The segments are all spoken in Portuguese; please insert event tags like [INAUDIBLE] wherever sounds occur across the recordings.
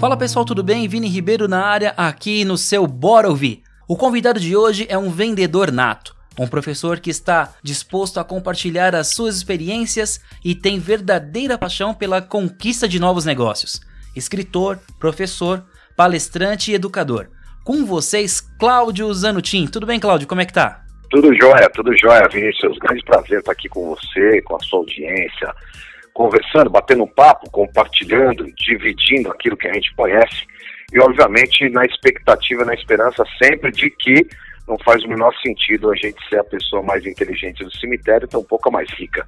Fala pessoal, tudo bem? Vini Ribeiro na área aqui no seu Bora Ouvir. O convidado de hoje é um vendedor nato, um professor que está disposto a compartilhar as suas experiências e tem verdadeira paixão pela conquista de novos negócios. Escritor, professor, palestrante e educador. Com vocês, Cláudio Zanutin. Tudo bem, Cláudio? Como é que tá? Tudo jóia, tudo jóia, Vinícius. Grande prazer estar aqui com você, com a sua audiência conversando, batendo um papo, compartilhando, dividindo aquilo que a gente conhece e, obviamente, na expectativa, na esperança sempre de que não faz o menor sentido a gente ser a pessoa mais inteligente do cemitério, tão pouco a mais rica.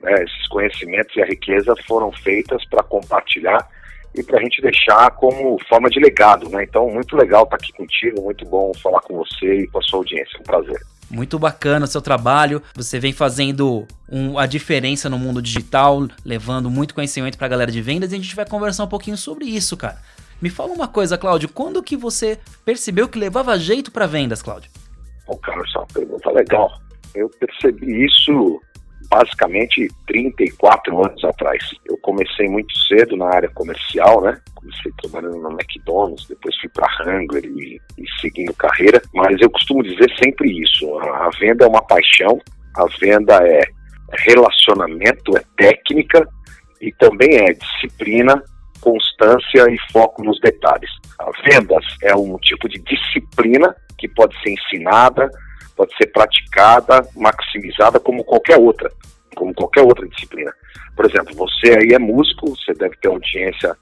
Né? Esses conhecimentos e a riqueza foram feitas para compartilhar e para a gente deixar como forma de legado. Né? Então, muito legal estar aqui contigo, muito bom falar com você e com a sua audiência. Um prazer. Muito bacana o seu trabalho. Você vem fazendo um, a diferença no mundo digital, levando muito conhecimento para a galera de vendas e a gente vai conversar um pouquinho sobre isso, cara. Me fala uma coisa, Cláudio, quando que você percebeu que levava jeito para vendas, Cláudio? Bom, cara, essa é pergunta legal. Eu percebi isso basicamente 34 anos atrás. Eu comecei muito cedo na área comercial, né? Comecei trabalhando na McDonald's, depois fui para Hungry e, e seguindo carreira. Mas eu costumo dizer sempre isso: a, a venda é uma paixão, a venda é relacionamento, é técnica e também é disciplina, constância e foco nos detalhes. A vendas é um tipo de disciplina que pode ser ensinada, pode ser praticada, maximizada como qualquer outra, como qualquer outra disciplina. Por exemplo, você aí é músico, você deve ter audiência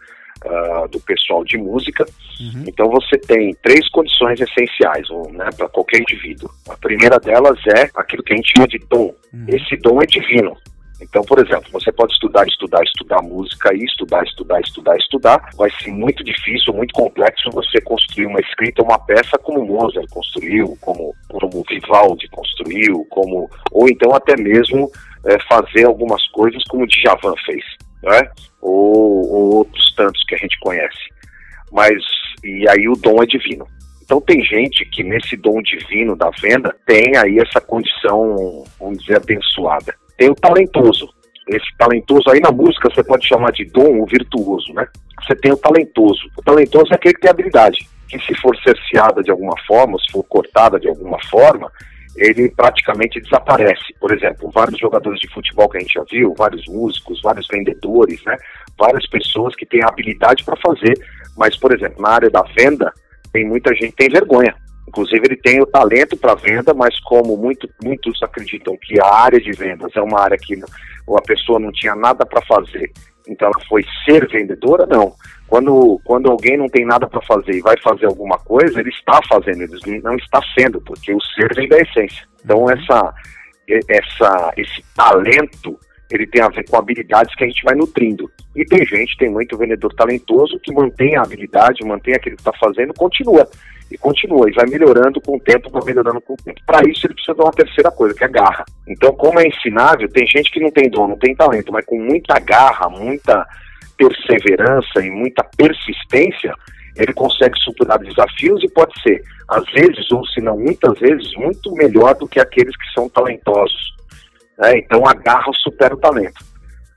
uh, do pessoal de música, uhum. então você tem três condições essenciais né, para qualquer indivíduo. A primeira delas é aquilo que a gente chama de dom. Uhum. Esse dom é divino. Então, por exemplo, você pode estudar, estudar, estudar música e estudar, estudar, estudar, estudar. Vai ser muito difícil, muito complexo você construir uma escrita, uma peça como Mozart construiu, como, como Vivaldi construiu, como ou então até mesmo é, fazer algumas coisas como Djavan fez, né? ou, ou outros tantos que a gente conhece. Mas e aí o dom é divino. Então tem gente que nesse dom divino da venda tem aí essa condição, vamos dizer, abençoada tem o talentoso. Esse talentoso aí na música você pode chamar de dom ou virtuoso, né? Você tem o talentoso. O talentoso é aquele que tem habilidade, que se for cerceada de alguma forma, se for cortada de alguma forma, ele praticamente desaparece. Por exemplo, vários jogadores de futebol que a gente já viu, vários músicos, vários vendedores, né? Várias pessoas que têm habilidade para fazer, mas, por exemplo, na área da venda, tem muita gente que tem vergonha. Inclusive, ele tem o talento para venda, mas como muito, muitos acreditam que a área de vendas é uma área que a pessoa não tinha nada para fazer, então ela foi ser vendedora, não. Quando, quando alguém não tem nada para fazer e vai fazer alguma coisa, ele está fazendo, ele não está sendo, porque o ser vem da essência. Então, essa, essa, esse talento ele tem a ver com habilidades que a gente vai nutrindo. E tem gente, tem muito vendedor talentoso que mantém a habilidade, mantém aquilo que está fazendo, continua e continua, e vai melhorando com o tempo, vai melhorando com o tempo. Para isso, ele precisa de uma terceira coisa, que é garra. Então, como é ensinável, tem gente que não tem dom, não tem talento, mas com muita garra, muita perseverança e muita persistência, ele consegue superar desafios e pode ser, às vezes, ou se não muitas vezes, muito melhor do que aqueles que são talentosos. Né? Então, a garra supera o talento.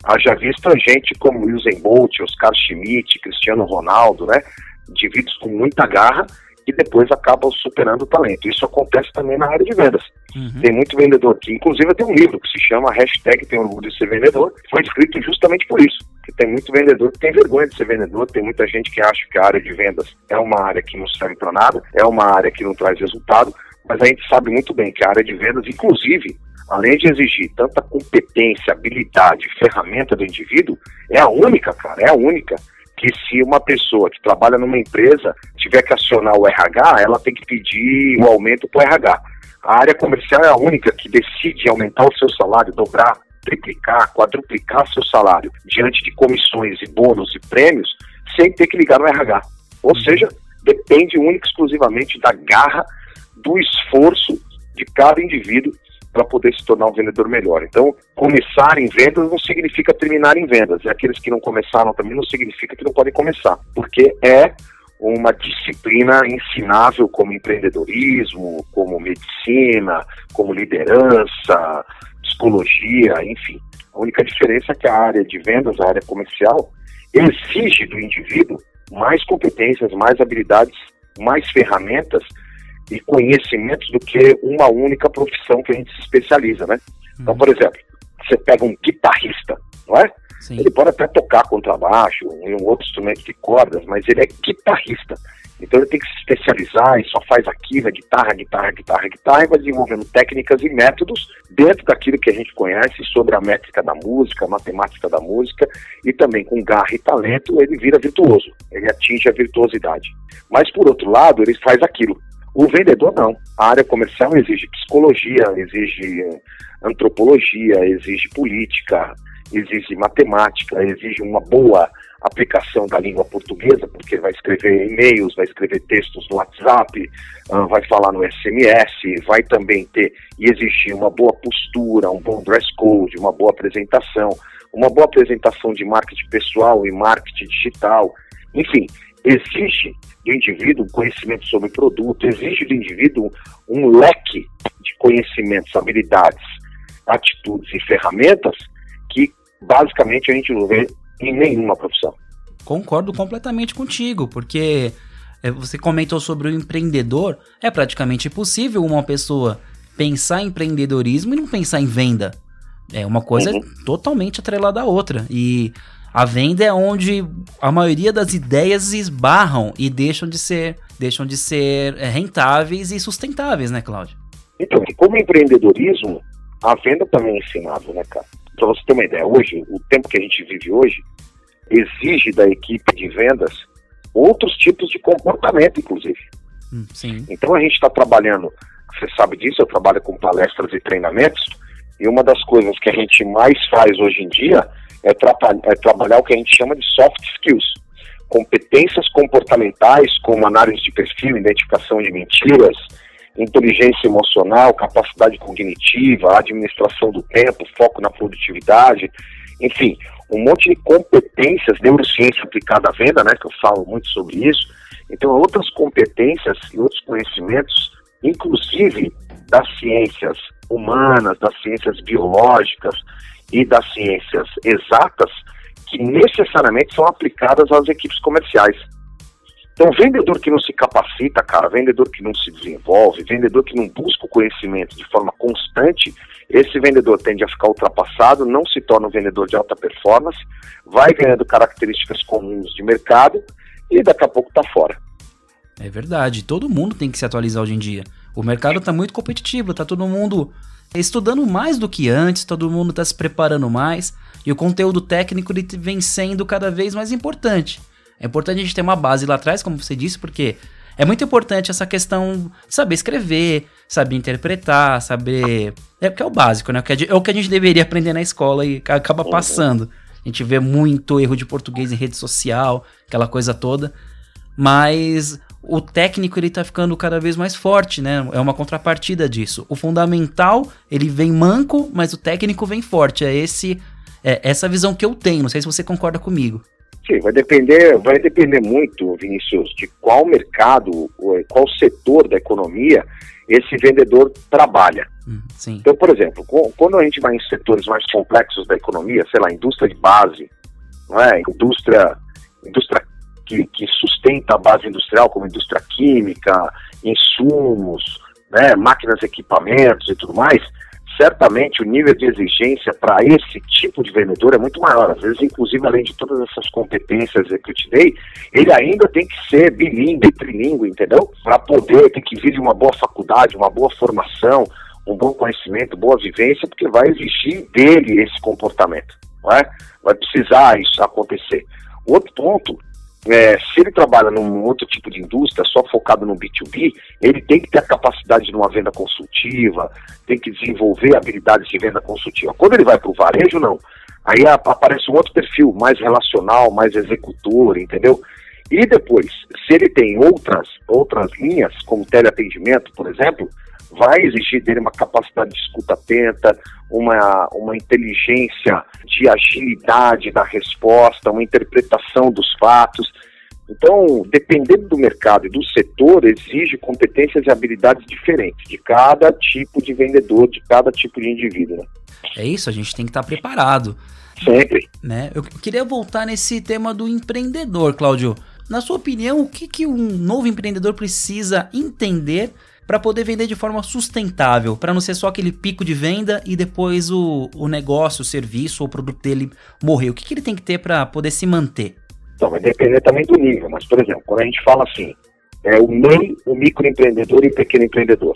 Haja visto gente como Usain Bolt, Oscar Schmidt, Cristiano Ronaldo, né? indivíduos com muita garra e depois acabam superando o talento. Isso acontece também na área de vendas. Uhum. Tem muito vendedor aqui. Inclusive, tem um livro que se chama Hashtag Tem Orgulho de Ser Vendedor. Foi escrito justamente por isso. Que tem muito vendedor que tem vergonha de ser vendedor. Tem muita gente que acha que a área de vendas é uma área que não serve para nada, é uma área que não traz resultado. Mas a gente sabe muito bem que a área de vendas, inclusive, além de exigir tanta competência, habilidade, ferramenta do indivíduo, é a única, cara, é a única que se uma pessoa que trabalha numa empresa tiver que acionar o RH, ela tem que pedir o aumento para o RH. A área comercial é a única que decide aumentar o seu salário, dobrar, triplicar, quadruplicar seu salário diante de comissões e bônus e prêmios, sem ter que ligar no RH. Ou seja, depende única e exclusivamente da garra, do esforço de cada indivíduo para poder se tornar um vendedor melhor. Então, começar em vendas não significa terminar em vendas. E aqueles que não começaram também não significa que não podem começar, porque é uma disciplina ensinável como empreendedorismo, como medicina, como liderança, psicologia, enfim. A única diferença é que a área de vendas, a área comercial, exige do indivíduo mais competências, mais habilidades, mais ferramentas e conhecimentos do que uma única profissão que a gente se especializa, né? Então, uhum. por exemplo, você pega um guitarrista, não é? Sim. Ele pode até tocar contrabaixo e um outro instrumento de cordas, mas ele é guitarrista. Então ele tem que se especializar e só faz aquilo, é guitarra, guitarra, guitarra, guitarra, e vai desenvolvendo técnicas e métodos dentro daquilo que a gente conhece sobre a métrica da música, a matemática da música, e também com garra e talento ele vira virtuoso, ele atinge a virtuosidade. Mas por outro lado, ele faz aquilo. O vendedor não. A área comercial exige psicologia, exige antropologia, exige política, exige matemática, exige uma boa aplicação da língua portuguesa, porque vai escrever e-mails, vai escrever textos no WhatsApp, uh, vai falar no SMS, vai também ter e exigir uma boa postura, um bom dress code, uma boa apresentação, uma boa apresentação de marketing pessoal e marketing digital, enfim, exige do indivíduo conhecimento sobre o produto, exige do indivíduo um leque de conhecimentos, habilidades, atitudes e ferramentas que basicamente a gente não vê em nenhuma profissão. Concordo completamente contigo, porque é, você comentou sobre o empreendedor, é praticamente impossível uma pessoa pensar em empreendedorismo e não pensar em venda. É uma coisa uhum. totalmente atrelada à outra. E a venda é onde a maioria das ideias esbarram e deixam de ser, deixam de ser é, rentáveis e sustentáveis, né, Cláudio? Então, como empreendedorismo, a venda também é ensinado, né, cara? Para você ter uma ideia, hoje, o tempo que a gente vive hoje, exige da equipe de vendas outros tipos de comportamento, inclusive. Hum, então a gente está trabalhando, você sabe disso, eu trabalho com palestras e treinamentos, e uma das coisas que a gente mais faz hoje em dia é, é trabalhar o que a gente chama de soft skills. Competências comportamentais, como análise de perfil, identificação de mentiras, inteligência emocional, capacidade cognitiva, administração do tempo, foco na produtividade, enfim, um monte de competências, neurociência aplicada à venda, né, que eu falo muito sobre isso. Então, outras competências e outros conhecimentos, inclusive das ciências humanas, das ciências biológicas e das ciências exatas, que necessariamente são aplicadas às equipes comerciais. Então, vendedor que não se capacita, cara, vendedor que não se desenvolve, vendedor que não busca o conhecimento de forma constante, esse vendedor tende a ficar ultrapassado, não se torna um vendedor de alta performance, vai ganhando características comuns de mercado e daqui a pouco está fora. É verdade, todo mundo tem que se atualizar hoje em dia. O mercado está muito competitivo, está todo mundo estudando mais do que antes, todo mundo está se preparando mais e o conteúdo técnico vem sendo cada vez mais importante. É importante a gente ter uma base lá atrás, como você disse, porque é muito importante essa questão de saber escrever, saber interpretar, saber. É porque é o básico, né? É o que a gente deveria aprender na escola e acaba uhum. passando. A gente vê muito erro de português em rede social, aquela coisa toda. Mas o técnico ele tá ficando cada vez mais forte, né? É uma contrapartida disso. O fundamental, ele vem manco, mas o técnico vem forte. É esse é essa visão que eu tenho. Não sei se você concorda comigo. Sim, vai depender, vai depender muito, Vinícius, de qual mercado, qual setor da economia esse vendedor trabalha. Hum, então, por exemplo, quando a gente vai em setores mais complexos da economia, sei lá, indústria de base, não é? indústria, indústria que, que sustenta a base industrial, como indústria química, insumos, né, máquinas, equipamentos e tudo mais, certamente o nível de exigência para esse tipo de vendedor é muito maior. Às vezes, inclusive, além de todas essas competências que eu te dei, ele ainda tem que ser bilíngue, trilingue, entendeu? Para poder, tem que vir de uma boa faculdade, uma boa formação, um bom conhecimento, boa vivência, porque vai exigir dele esse comportamento, não é? Vai precisar isso acontecer. Outro ponto é, se ele trabalha num outro tipo de indústria, só focado no B2B, ele tem que ter a capacidade de uma venda consultiva, tem que desenvolver habilidades de venda consultiva. Quando ele vai para o varejo, não. Aí aparece um outro perfil, mais relacional, mais executor, entendeu? E depois, se ele tem outras, outras linhas, como teleatendimento, por exemplo, vai exigir dele uma capacidade de escuta atenta, uma, uma inteligência de agilidade da resposta, uma interpretação dos fatos. Então, dependendo do mercado e do setor, exige competências e habilidades diferentes de cada tipo de vendedor, de cada tipo de indivíduo. Né? É isso, a gente tem que estar preparado. Sempre. Né? Eu queria voltar nesse tema do empreendedor, Cláudio. Na sua opinião, o que, que um novo empreendedor precisa entender para poder vender de forma sustentável, para não ser só aquele pico de venda e depois o, o negócio, o serviço ou o produto dele morrer? O que, que ele tem que ter para poder se manter? Então, vai depender também do nível, mas, por exemplo, quando a gente fala assim, é o MEI, o microempreendedor e o pequeno empreendedor.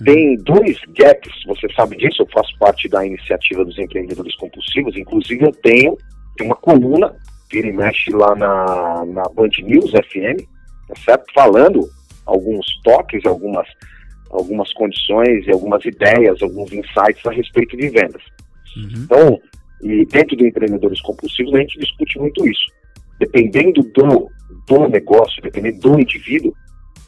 Uhum. Tem dois gaps, você sabe disso, eu faço parte da iniciativa dos empreendedores compulsivos, inclusive eu tenho uma coluna, vira e mexe lá na, na Band News FM, tá certo? Falando alguns toques, algumas, algumas condições e algumas ideias, alguns insights a respeito de vendas. Uhum. Então, e dentro do empreendedores compulsivos a gente discute muito isso. Dependendo do, do negócio, dependendo do indivíduo,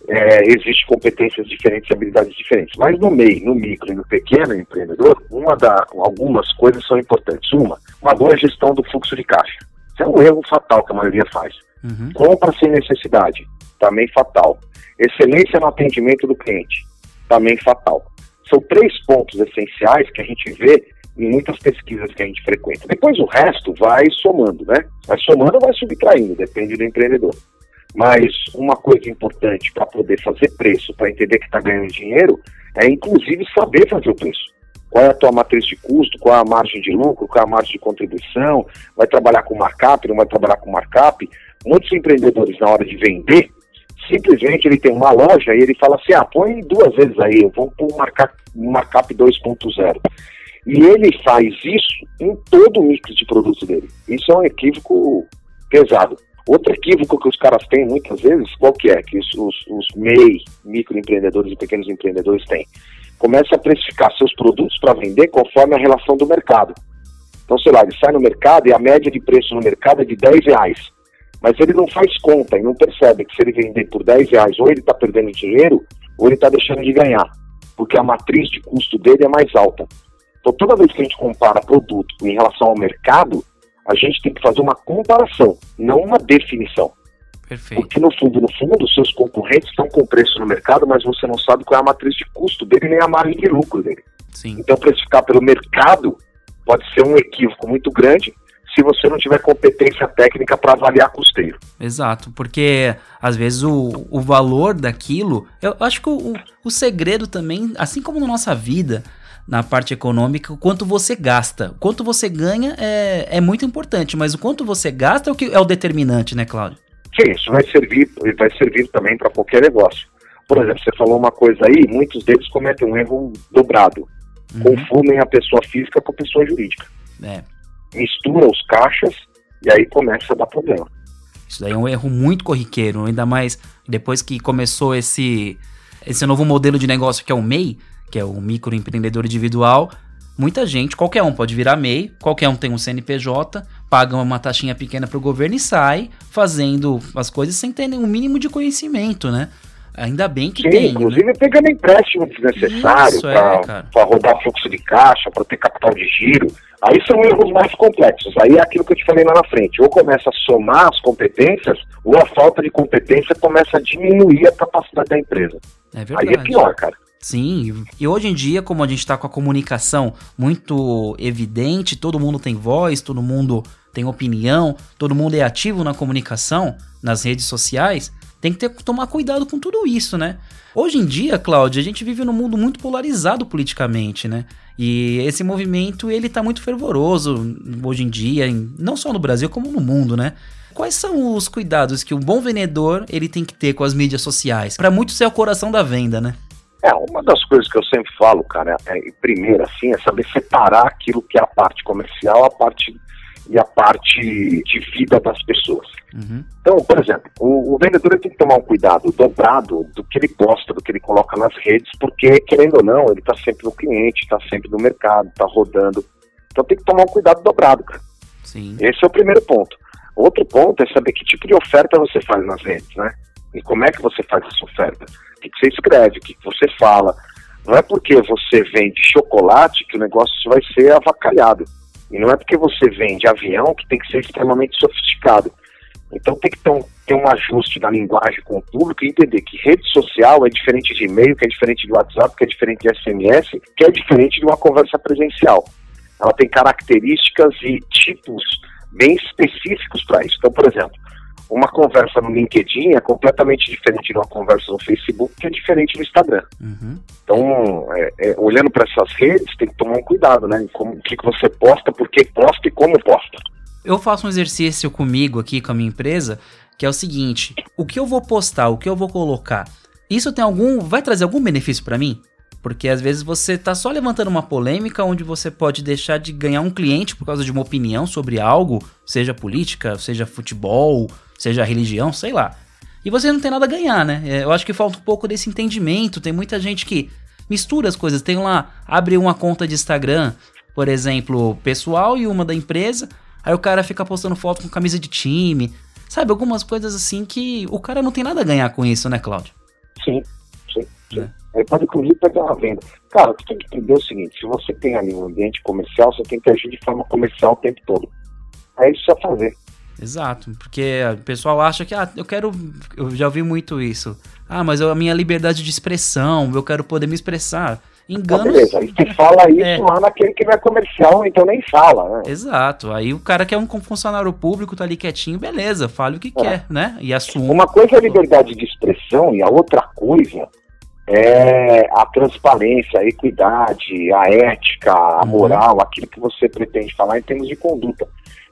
é, existem competências diferentes habilidades diferentes. Mas no meio, no micro e no pequeno empreendedor, uma da, algumas coisas são importantes. Uma, uma boa gestão do fluxo de caixa. Isso é um erro fatal que a maioria faz. Uhum. Compra sem necessidade, também fatal. Excelência no atendimento do cliente, também fatal. São três pontos essenciais que a gente vê em muitas pesquisas que a gente frequenta. Depois o resto vai somando, né? Vai somando ou vai subtraindo, depende do empreendedor. Mas uma coisa importante para poder fazer preço, para entender que está ganhando dinheiro, é inclusive saber fazer o preço. Qual é a tua matriz de custo, qual é a margem de lucro, qual é a margem de contribuição, vai trabalhar com markup, não vai trabalhar com markup. Muitos empreendedores, na hora de vender, simplesmente ele tem uma loja e ele fala assim, ah, põe duas vezes aí, eu vou pôr um markup, markup 2.0. E ele faz isso em todo o mix de produtos dele. Isso é um equívoco pesado. Outro equívoco que os caras têm muitas vezes, qual que é? Que os, os, os MEI, microempreendedores e pequenos empreendedores têm. Começa a precificar seus produtos para vender conforme a relação do mercado. Então, sei lá, ele sai no mercado e a média de preço no mercado é de 10 reais. Mas ele não faz conta e não percebe que se ele vender por 10 reais, ou ele está perdendo dinheiro, ou ele está deixando de ganhar. Porque a matriz de custo dele é mais alta. Então, toda vez que a gente compara produto em relação ao mercado, a gente tem que fazer uma comparação, não uma definição. Perfeito. Porque no fundo, no fundo, seus concorrentes estão com preço no mercado, mas você não sabe qual é a matriz de custo dele nem a margem de lucro dele. Sim. Então, precificar pelo mercado pode ser um equívoco muito grande se você não tiver competência técnica para avaliar custeiro. Exato, porque às vezes o, o valor daquilo, eu acho que o, o segredo também, assim como na nossa vida, na parte econômica, o quanto você gasta. O quanto você ganha é, é muito importante, mas o quanto você gasta é o que é o determinante, né, Cláudio? Sim, isso vai servir, vai servir também para qualquer negócio. Por exemplo, você falou uma coisa aí, muitos deles cometem um erro dobrado. Uhum. Confundem a pessoa física com a pessoa jurídica. É. Mistura os caixas e aí começa a dar problema. Isso daí é um erro muito corriqueiro, ainda mais depois que começou esse, esse novo modelo de negócio que é o MEI, que é o microempreendedor individual, muita gente, qualquer um pode virar MEI, qualquer um tem um CNPJ, paga uma taxinha pequena para o governo e sai fazendo as coisas sem ter nenhum mínimo de conhecimento, né? Ainda bem que Sim, tem. Inclusive né? pegando empréstimo desnecessário para é, rodar fluxo de caixa, para ter capital de giro. Aí são erros mais complexos. Aí é aquilo que eu te falei lá na frente. Ou começa a somar as competências, ou a falta de competência começa a diminuir a capacidade da empresa. É verdade. Aí é pior, cara. Sim, e hoje em dia, como a gente está com a comunicação muito evidente, todo mundo tem voz, todo mundo tem opinião, todo mundo é ativo na comunicação, nas redes sociais, tem que ter, tomar cuidado com tudo isso, né? Hoje em dia, Cláudia, a gente vive num mundo muito polarizado politicamente, né? E esse movimento, ele tá muito fervoroso hoje em dia, não só no Brasil, como no mundo, né? Quais são os cuidados que um bom vendedor ele tem que ter com as mídias sociais? Para muitos é o coração da venda, né? É, uma das coisas que eu sempre falo, cara, é, primeiro, assim, é saber separar aquilo que é a parte comercial a parte, e a parte de vida das pessoas. Uhum. Então, por exemplo, o, o, vendedor tem que tomar um cuidado dobrado do que ele gosta, do que ele coloca nas redes, porque, querendo ou não, ele está sempre no cliente, está sempre no mercado, está rodando. Então tem que tomar um cuidado dobrado, cara. Sim. Esse é o primeiro ponto. Outro ponto é saber que tipo de oferta você faz nas redes, né? E como é que você faz essa oferta que, que você escreve, o que você fala. Não é porque você vende chocolate que o negócio vai ser avacalhado. E não é porque você vende avião que tem que ser extremamente sofisticado. Então tem que ter um, ter um ajuste na linguagem com o público e entender que rede social é diferente de e-mail, que é diferente de WhatsApp, que é diferente de SMS, que é diferente de uma conversa presencial. Ela tem características e tipos bem específicos para isso. Então, por exemplo, uma conversa no LinkedIn é completamente diferente de uma conversa no Facebook, que é diferente no Instagram. Uhum. Então, é, é, olhando para essas redes, tem que tomar um cuidado, né? Como, o que, que você posta, por que posta e como posta. Eu faço um exercício comigo aqui, com a minha empresa, que é o seguinte: o que eu vou postar, o que eu vou colocar, isso tem algum. vai trazer algum benefício para mim? Porque às vezes você tá só levantando uma polêmica onde você pode deixar de ganhar um cliente por causa de uma opinião sobre algo, seja política, seja futebol, seja religião, sei lá. E você não tem nada a ganhar, né? É, eu acho que falta um pouco desse entendimento. Tem muita gente que mistura as coisas. Tem lá, abre uma conta de Instagram, por exemplo, pessoal e uma da empresa. Aí o cara fica postando foto com camisa de time. Sabe, algumas coisas assim que o cara não tem nada a ganhar com isso, né, Cláudio? Sim, sim, sim. É. Ele pode inclusive pegar uma venda. Cara, tu tem que entender o seguinte, se você tem ali um ambiente comercial, você tem que agir de forma comercial o tempo todo. É isso que você fazer. Exato, porque o pessoal acha que, ah, eu quero. Eu já ouvi muito isso. Ah, mas a minha liberdade de expressão, eu quero poder me expressar. Engano. Ah, beleza, aí você fala isso é. lá naquele que não é comercial, então nem fala, né? Exato. Aí o cara que é um funcionário público, tá ali quietinho, beleza, fale o que é. quer, né? E assume. Uma coisa é a liberdade de expressão e a outra coisa é a transparência, a equidade, a ética, a uhum. moral, aquilo que você pretende falar em termos de conduta.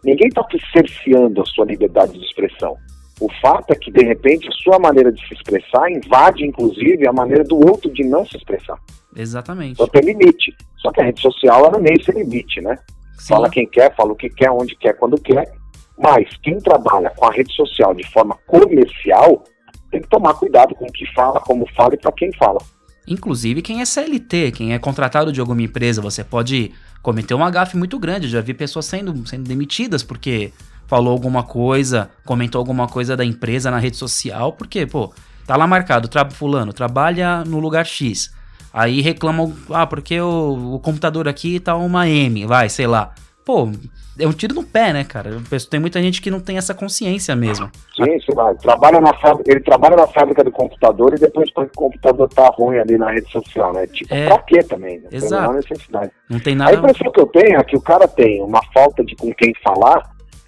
Ninguém está cerceando a sua liberdade de expressão. O fato é que, de repente, a sua maneira de se expressar invade, inclusive, a maneira do outro de não se expressar. Exatamente. Então tem limite. Só que a rede social, ela nem esse limite, né? Sim. Fala quem quer, fala o que quer, onde quer, quando quer. Mas quem trabalha com a rede social de forma comercial tem que tomar cuidado com o que fala, como fala e para quem fala. Inclusive quem é CLT, quem é contratado de alguma empresa, você pode cometer uma gafe muito grande. Eu já vi pessoas sendo, sendo demitidas porque falou alguma coisa, comentou alguma coisa da empresa na rede social, porque, pô, tá lá marcado, tra fulano, trabalha no lugar X. Aí reclamam, ah, porque o, o computador aqui tá uma M, vai, sei lá. Pô, é um tiro no pé, né, cara? Tem muita gente que não tem essa consciência mesmo. Sim, sim, vai. Trabalha na fábrica, ele trabalha na fábrica do computador e depois o computador tá ruim ali na rede social, né? Tipo, é... pra quê também? Né? Exato. Não necessidade. Não tem nada. A impressão que eu tenho é que o cara tem uma falta de com quem falar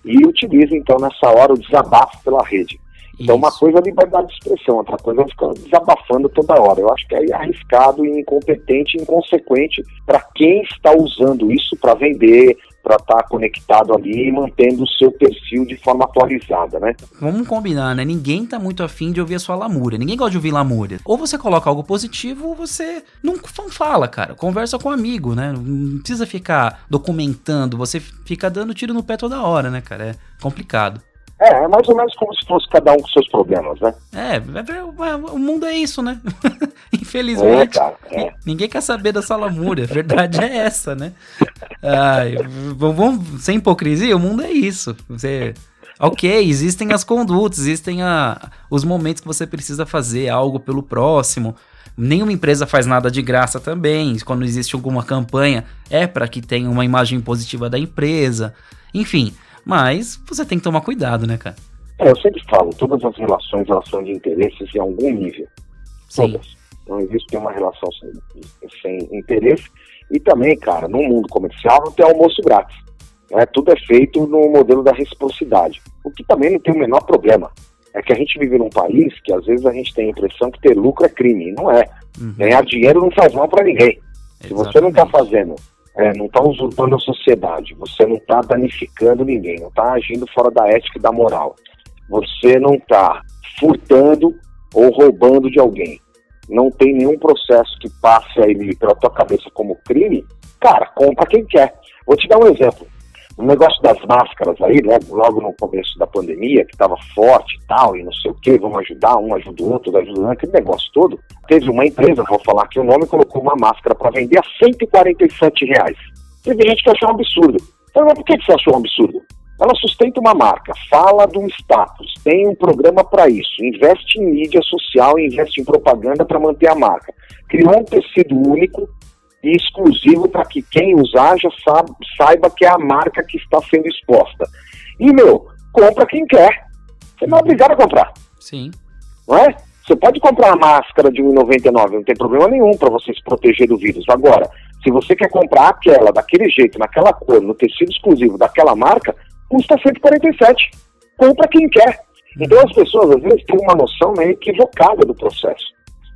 e utiliza, então, nessa hora, o desabafo pela rede. Então, Isso. uma coisa é liberdade de expressão, outra coisa é ficar desabafando toda hora. Eu acho que é arriscado e incompetente inconsequente para quem está usando isso para vender, para estar tá conectado ali e mantendo o seu perfil de forma atualizada, né? Vamos combinar, né? Ninguém tá muito afim de ouvir a sua lamúria. Ninguém gosta de ouvir lamúria. Ou você coloca algo positivo ou você não fala, cara. Conversa com um amigo, né? Não precisa ficar documentando. Você fica dando tiro no pé toda hora, né, cara? É complicado. É, é mais ou menos como se fosse cada um com seus problemas, né? É, é, é o mundo é isso, né? [LAUGHS] Infelizmente. É, cara, é. Ninguém quer saber da salamúria. A verdade é essa, né? Ai, vamos, sem hipocrisia, o mundo é isso. Você. Ok, existem as condutas, existem a, os momentos que você precisa fazer algo pelo próximo. Nenhuma empresa faz nada de graça também. Quando existe alguma campanha, é para que tenha uma imagem positiva da empresa. Enfim, mas você tem que tomar cuidado, né, cara? É, eu sempre falo, todas as relações, relações de interesses em algum nível. Sim. Todas. Não existe uma relação sem, sem interesse. E também, cara, no mundo comercial não tem almoço grátis. Né? Tudo é feito no modelo da reciprocidade. O que também não tem o menor problema. É que a gente vive num país que às vezes a gente tem a impressão que ter lucro é crime. E não é. Uhum. Ganhar dinheiro não faz mal para ninguém. Exatamente. Se você não está fazendo é, não está usurpando a sociedade, você não está danificando ninguém, não está agindo fora da ética e da moral, você não está furtando ou roubando de alguém, não tem nenhum processo que passe aí pela tua cabeça como crime, cara, compra quem quer. Vou te dar um exemplo o negócio das máscaras aí, né, logo no começo da pandemia, que estava forte e tal, e não sei o que, vamos ajudar, um ajuda o outro, ajuda o outro, aquele negócio todo. Teve uma empresa, vou falar aqui o nome, colocou uma máscara para vender a 147 reais. Teve gente que achou um absurdo. Então, mas por que você achou um absurdo? Ela sustenta uma marca, fala de um status, tem um programa para isso, investe em mídia social, investe em propaganda para manter a marca. Criou um tecido único, e exclusivo para que quem usar já sabe, saiba que é a marca que está sendo exposta. E, meu, compra quem quer. Você não é obrigado a comprar. Sim. Não é? Você pode comprar a máscara de 1,99, não tem problema nenhum para você se proteger do vírus. Agora, se você quer comprar aquela daquele jeito, naquela cor, no tecido exclusivo daquela marca, custa 147. Compra quem quer. Então as pessoas às vezes têm uma noção meio equivocada do processo.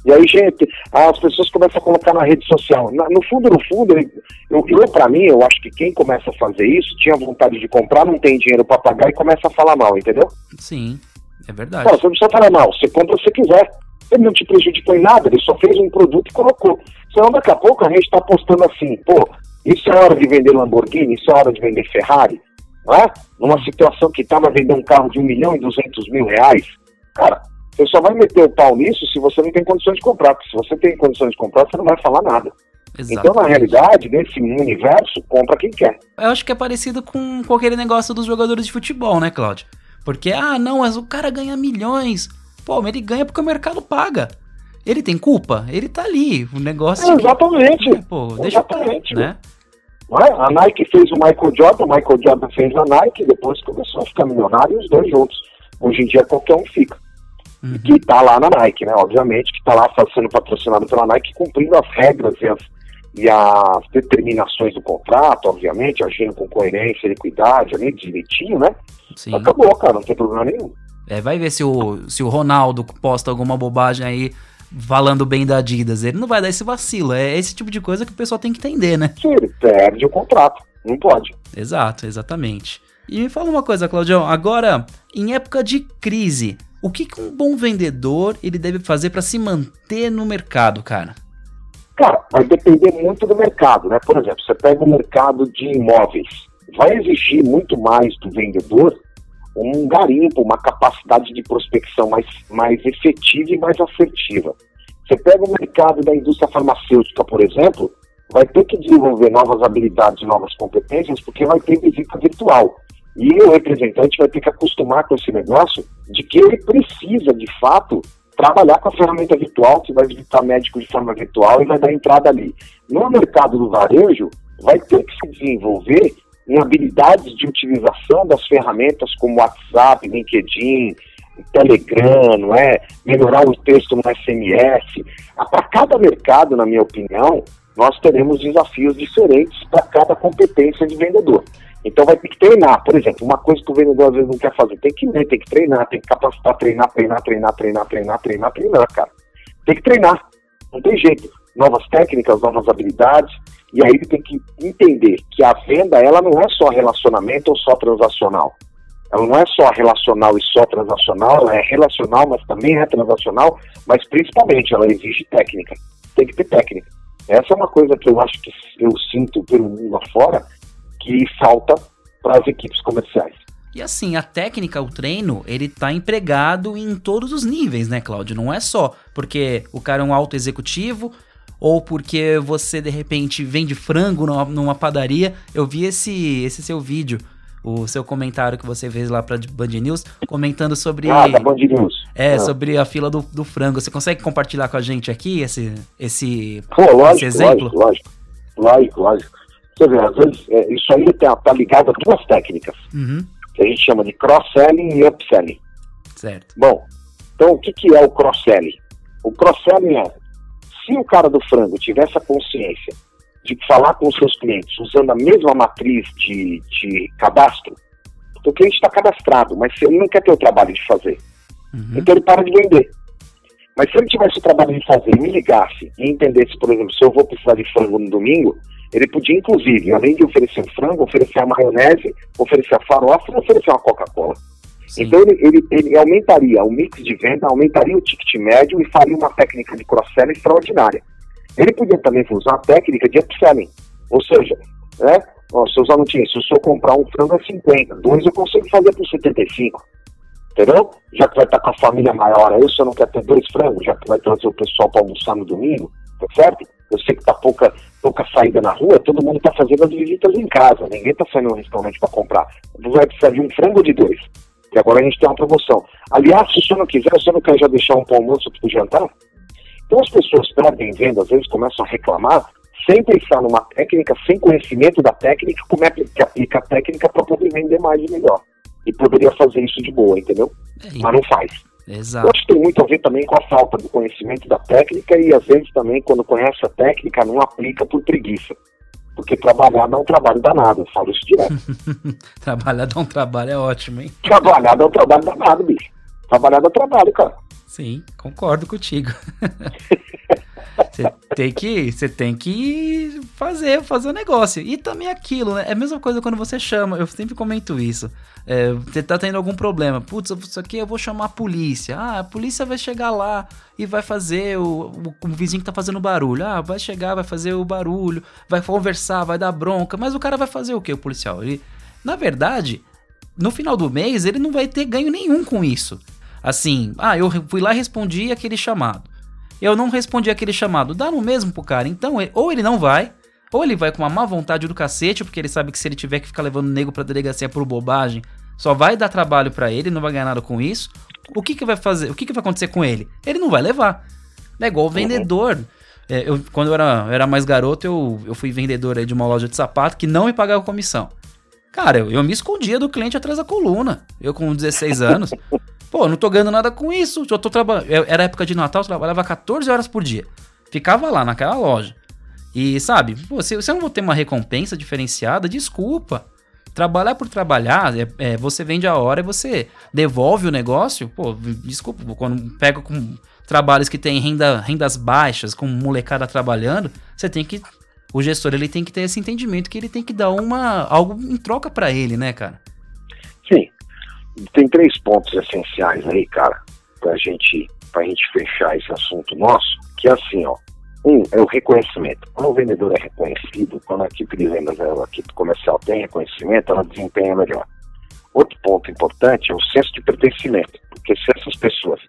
E aí, gente, as pessoas começam a colocar na rede social. Na, no fundo, no fundo, eu, eu para mim, eu acho que quem começa a fazer isso tinha vontade de comprar, não tem dinheiro para pagar e começa a falar mal, entendeu? Sim, é verdade. Pô, você não precisa falar mal, você compra se quiser. Ele não te prejudicou em nada, ele só fez um produto e colocou. Senão daqui a pouco a gente está postando assim, pô, isso é hora de vender Lamborghini, isso é hora de vender Ferrari, não é? Numa situação que estava vendendo um carro de 1 milhão e 200 mil reais. Cara, você só vai meter o pau nisso se você não tem condições de comprar. Porque se você tem condições de comprar, você não vai falar nada. Exatamente. Então, na realidade, nesse universo, compra quem quer. Eu acho que é parecido com, com aquele negócio dos jogadores de futebol, né, Cláudio? Porque, ah, não, mas o cara ganha milhões. Pô, mas ele ganha porque o mercado paga. Ele tem culpa? Ele tá ali. O negócio. É, exatamente. Que, pô, deixa exatamente. né? É? A Nike fez o Michael Jordan, o Michael Jordan fez a Nike, depois começou a ficar milionário e os dois juntos. Hoje em dia qualquer um fica uhum. que está lá na Nike, né? Obviamente que está lá sendo patrocinado pela Nike, cumprindo as regras e as, e as determinações do contrato, obviamente, agindo com coerência, equidade, ali direitinho, né? Sim. Acabou, cara, não tem problema nenhum. É, vai ver se o, se o Ronaldo posta alguma bobagem aí falando bem da Adidas. Ele não vai dar esse vacilo. É esse tipo de coisa que o pessoal tem que entender, né? Sim, ele perde o contrato. Não pode. Exato, exatamente. E me fala uma coisa, Claudião. Agora, em época de crise, o que, que um bom vendedor ele deve fazer para se manter no mercado, cara? Cara, vai depender muito do mercado, né? Por exemplo, você pega o mercado de imóveis, vai exigir muito mais do vendedor um garimpo, uma capacidade de prospecção mais, mais efetiva e mais assertiva. Você pega o mercado da indústria farmacêutica, por exemplo, vai ter que desenvolver novas habilidades novas competências, porque vai ter visita virtual. E o representante vai ter que acostumar com esse negócio de que ele precisa, de fato, trabalhar com a ferramenta virtual, que vai visitar médico de forma virtual e vai dar entrada ali. No mercado do varejo, vai ter que se desenvolver em habilidades de utilização das ferramentas como WhatsApp, LinkedIn, Telegram, não é? melhorar o texto no SMS. Para cada mercado, na minha opinião, nós teremos desafios diferentes para cada competência de vendedor. Então vai ter que treinar. Por exemplo, uma coisa que o vendedor às vezes não quer fazer, tem que tem que treinar, tem que capacitar, treinar, treinar, treinar, treinar, treinar, treinar, treinar, cara. Tem que treinar. Não tem jeito. Novas técnicas, novas habilidades. E aí ele tem que entender que a venda, ela não é só relacionamento ou só transacional. Ela não é só relacional e só transacional, ela é relacional, mas também é transacional, mas principalmente ela exige técnica. Tem que ter técnica. Essa é uma coisa que eu acho que eu sinto pelo mundo afora, que falta para as equipes comerciais. E assim, a técnica, o treino, ele tá empregado em todos os níveis, né, Cláudio? Não é só porque o cara é um alto executivo ou porque você de repente vende frango numa, numa padaria. Eu vi esse, esse seu vídeo o seu comentário que você fez lá pra Band News, comentando sobre. Ah, da Band News. É, ah. sobre a fila do, do, frango. Você consegue compartilhar com a gente aqui esse, esse, Pô, lógico, esse exemplo? Lógico, lógico, lógico, lógico. Você vê, às vezes, é, isso aí está tá ligado a duas técnicas, uhum. que a gente chama de cross-selling e upselling. Certo. Bom, então o que, que é o cross-selling? O cross-selling é, se o cara do frango tivesse a consciência de falar com os seus clientes usando a mesma matriz de, de cadastro, o cliente está cadastrado, mas ele não quer ter o trabalho de fazer. Uhum. Então ele para de vender. Mas se ele tivesse o trabalho de fazer e me ligasse e entendesse, por exemplo, se eu vou precisar de frango no domingo, ele podia, inclusive, além de oferecer o frango, oferecer a maionese, oferecer a farofa e oferecer uma Coca-Cola. Então ele, ele, ele, aumentaria o mix de venda, aumentaria o ticket médio e faria uma técnica de cross-selling extraordinária. Ele podia também usar a técnica de upselling, ou seja, né, ó, se eu usar no time, se eu comprar um frango a 50, dois eu consigo fazer por 75, entendeu? Já que vai estar com a família maior aí, se eu não quer ter dois frangos, já que vai trazer o pessoal para almoçar no domingo, tá certo? Eu sei que tá pouca, pouca saída na rua, todo mundo está fazendo as visitas em casa, ninguém está saindo no restaurante para comprar. Vai precisar de um frango de dois. E agora a gente tem uma promoção. Aliás, se o senhor não quiser, o senhor não quer já deixar um pão almoço para o jantar? Então as pessoas perdem venda, às vezes começam a reclamar, sem pensar numa técnica, sem conhecimento da técnica, como é que aplica a técnica para poder vender mais e melhor. E poderia fazer isso de boa, entendeu? É, Mas não faz. Exato. Eu acho que tem muito a ver também com a falta do conhecimento da técnica e às vezes também quando conhece a técnica não aplica por preguiça. Porque trabalhar dá um trabalho danado, eu falo isso direto. [LAUGHS] trabalhar dá um trabalho é ótimo, hein? Trabalhar dá um trabalho danado, bicho. Trabalhar dá trabalho, cara. Sim, concordo contigo. [LAUGHS] Você tem que, você tem que fazer, fazer o negócio. E também aquilo, né? É a mesma coisa quando você chama. Eu sempre comento isso. É, você tá tendo algum problema. Putz, isso aqui eu vou chamar a polícia. Ah, a polícia vai chegar lá e vai fazer o, o, o, vizinho que tá fazendo barulho. Ah, vai chegar, vai fazer o barulho, vai conversar, vai dar bronca. Mas o cara vai fazer o que, o policial? Ele, na verdade, no final do mês, ele não vai ter ganho nenhum com isso. Assim, ah, eu fui lá e respondi aquele chamado eu não respondi aquele chamado. Dá no mesmo pro cara. Então, ou ele não vai, ou ele vai com uma má vontade do cacete, porque ele sabe que se ele tiver que ficar levando o nego pra delegacia por bobagem, só vai dar trabalho para ele, não vai ganhar nada com isso. O que que vai fazer? O que que vai acontecer com ele? Ele não vai levar. É igual o vendedor. É, eu, quando eu era, eu era mais garoto, eu, eu fui vendedor de uma loja de sapato que não me pagava comissão. Cara, eu, eu me escondia do cliente atrás da coluna. Eu com 16 anos. [LAUGHS] Pô, não tô ganhando nada com isso. Eu tô trabalhando. Era época de Natal, eu trabalhava 14 horas por dia. Ficava lá naquela loja. E sabe, pô, se você não vou ter uma recompensa diferenciada, desculpa. Trabalhar por trabalhar, é, é, você vende a hora e você devolve o negócio. Pô, desculpa, quando pega com trabalhos que tem renda, rendas baixas, com molecada trabalhando, você tem que. O gestor ele tem que ter esse entendimento que ele tem que dar uma algo em troca para ele, né, cara? Tem três pontos essenciais aí, cara, pra gente, pra gente fechar esse assunto nosso, que é assim, ó. Um é o reconhecimento. Quando o vendedor é reconhecido, quando a equipe de vendas, a equipe comercial tem reconhecimento, ela desempenha melhor. Outro ponto importante é o senso de pertencimento, porque se essas pessoas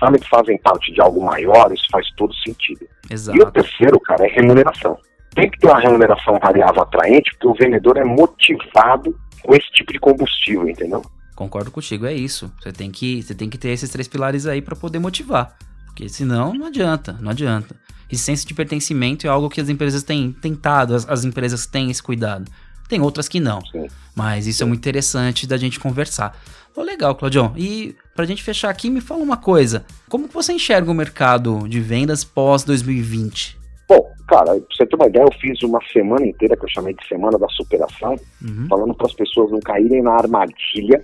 sabem que fazem parte de algo maior, isso faz todo sentido. Exato. E o terceiro, cara, é remuneração. Tem que ter uma remuneração variável atraente, porque o vendedor é motivado com esse tipo de combustível, entendeu? Concordo contigo, é isso. Você tem que, você tem que ter esses três pilares aí para poder motivar. Porque senão não adianta, não adianta. E senso de pertencimento é algo que as empresas têm tentado, as, as empresas têm esse cuidado. Tem outras que não. Sim. Mas isso Sim. é muito interessante da gente conversar. Oh, legal, Claudião. E pra gente fechar aqui, me fala uma coisa. Como que você enxerga o mercado de vendas pós 2020? Bom, cara, pra você ter uma ideia, eu fiz uma semana inteira que eu chamei de Semana da Superação, uhum. falando para as pessoas não caírem na armadilha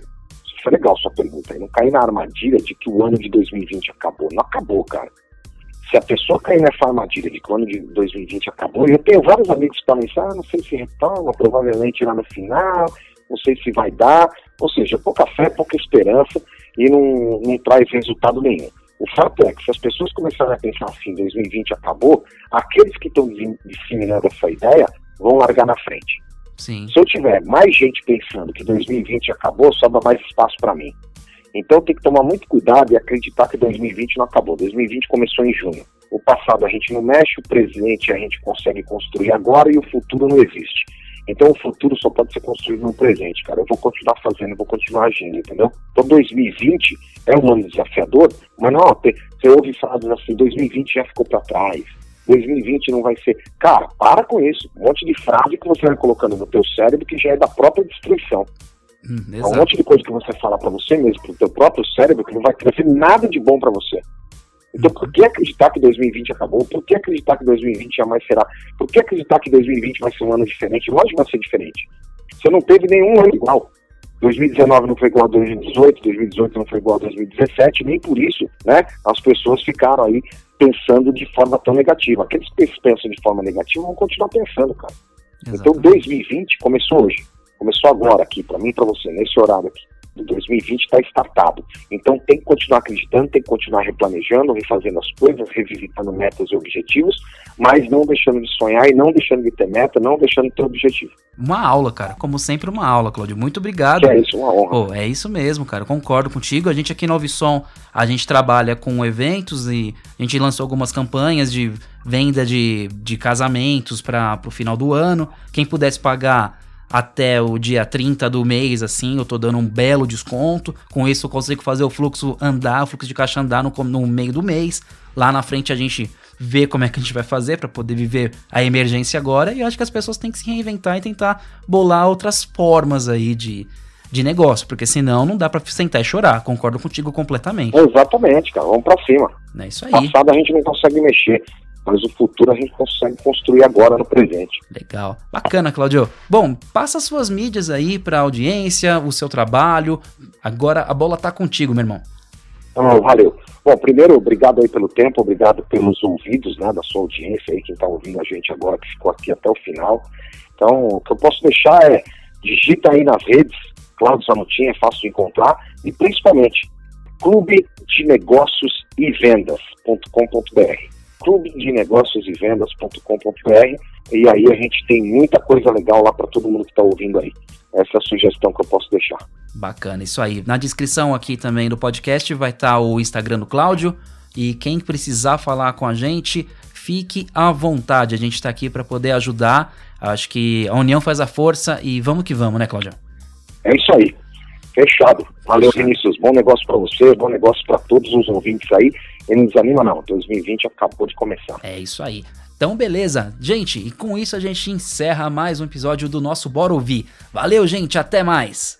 foi legal sua pergunta. não cair na armadilha de que o ano de 2020 acabou. Não acabou, cara. Se a pessoa cair nessa armadilha de que o ano de 2020 acabou, eu tenho vários amigos que falam isso, ah, não sei se retoma, provavelmente lá no final, não sei se vai dar. Ou seja, pouca fé, pouca esperança e não, não traz resultado nenhum. O fato é que se as pessoas começarem a pensar assim, 2020 acabou, aqueles que estão disseminando essa ideia vão largar na frente. Sim. Se eu tiver mais gente pensando que 2020 acabou, sobra mais espaço para mim. Então tem que tomar muito cuidado e acreditar que 2020 não acabou. 2020 começou em junho. O passado a gente não mexe, o presente a gente consegue construir agora e o futuro não existe. Então o futuro só pode ser construído no presente, cara. Eu vou continuar fazendo, eu vou continuar agindo, entendeu? Então 2020 é um ano desafiador, mas não, você ouve frases assim, 2020 já ficou para trás, 2020 não vai ser. Cara, para com isso. Um monte de frase que você vai colocando no teu cérebro que já é da própria destruição. Hum, é um monte de coisa que você fala para você mesmo, pro teu próprio cérebro, que não vai trazer nada de bom para você. Então, por que acreditar que 2020 acabou? Por que acreditar que 2020 jamais será? Por que acreditar que 2020 vai ser um ano diferente? Lógico que vai ser diferente. Você não teve nenhum ano igual. 2019 não foi igual a 2018, 2018 não foi igual a 2017, nem por isso, né? As pessoas ficaram aí pensando de forma tão negativa. Aqueles que pensam de forma negativa vão continuar pensando, cara. Então, Exatamente. Então 2020 começou hoje. Começou agora aqui, para mim e para você, nesse horário aqui. 2020 está startado. Então tem que continuar acreditando, tem que continuar replanejando, refazendo as coisas, revisitando metas e objetivos, mas não deixando de sonhar e não deixando de ter meta, não deixando de ter objetivo. Uma aula, cara. Como sempre, uma aula, Claudio. Muito obrigado. É isso, uma honra. Oh, é isso mesmo, cara. Concordo contigo. A gente aqui no Ovisson, a gente trabalha com eventos e a gente lançou algumas campanhas de venda de, de casamentos para o final do ano. Quem pudesse pagar até o dia 30 do mês, assim, eu tô dando um belo desconto. Com isso eu consigo fazer o fluxo andar, o fluxo de caixa andar no, no meio do mês. Lá na frente a gente vê como é que a gente vai fazer para poder viver a emergência agora. E eu acho que as pessoas têm que se reinventar e tentar bolar outras formas aí de, de negócio, porque senão não dá para sentar e chorar. Concordo contigo completamente. Exatamente, cara. Vamos para cima. É isso aí. Passado a gente não consegue mexer mas o futuro a gente consegue construir agora no presente. Legal. Bacana, Claudio. Bom, passa as suas mídias aí para a audiência, o seu trabalho. Agora a bola tá contigo, meu irmão. Oh, valeu. Bom, primeiro, obrigado aí pelo tempo, obrigado pelos ouvidos, né, da sua audiência aí, quem está ouvindo a gente agora, que ficou aqui até o final. Então, o que eu posso deixar é, digita aí nas redes, Cláudio Zanutinha, é fácil de encontrar, e principalmente, clube de negócios e vendas.com.br clube de negócios e vendas.com.br e aí a gente tem muita coisa legal lá para todo mundo que está ouvindo aí. Essa é a sugestão que eu posso deixar. Bacana, isso aí. Na descrição aqui também do podcast vai estar tá o Instagram do Cláudio e quem precisar falar com a gente, fique à vontade. A gente está aqui para poder ajudar. Acho que a união faz a força e vamos que vamos, né, Cláudio? É isso aí. Fechado. Valeu, Fechado. Vinícius. Bom negócio para você, bom negócio para todos os ouvintes aí. E não desanima não, 2020 acabou de começar. É isso aí. Então, beleza. Gente, e com isso a gente encerra mais um episódio do nosso Bora Ouvir. Valeu, gente. Até mais.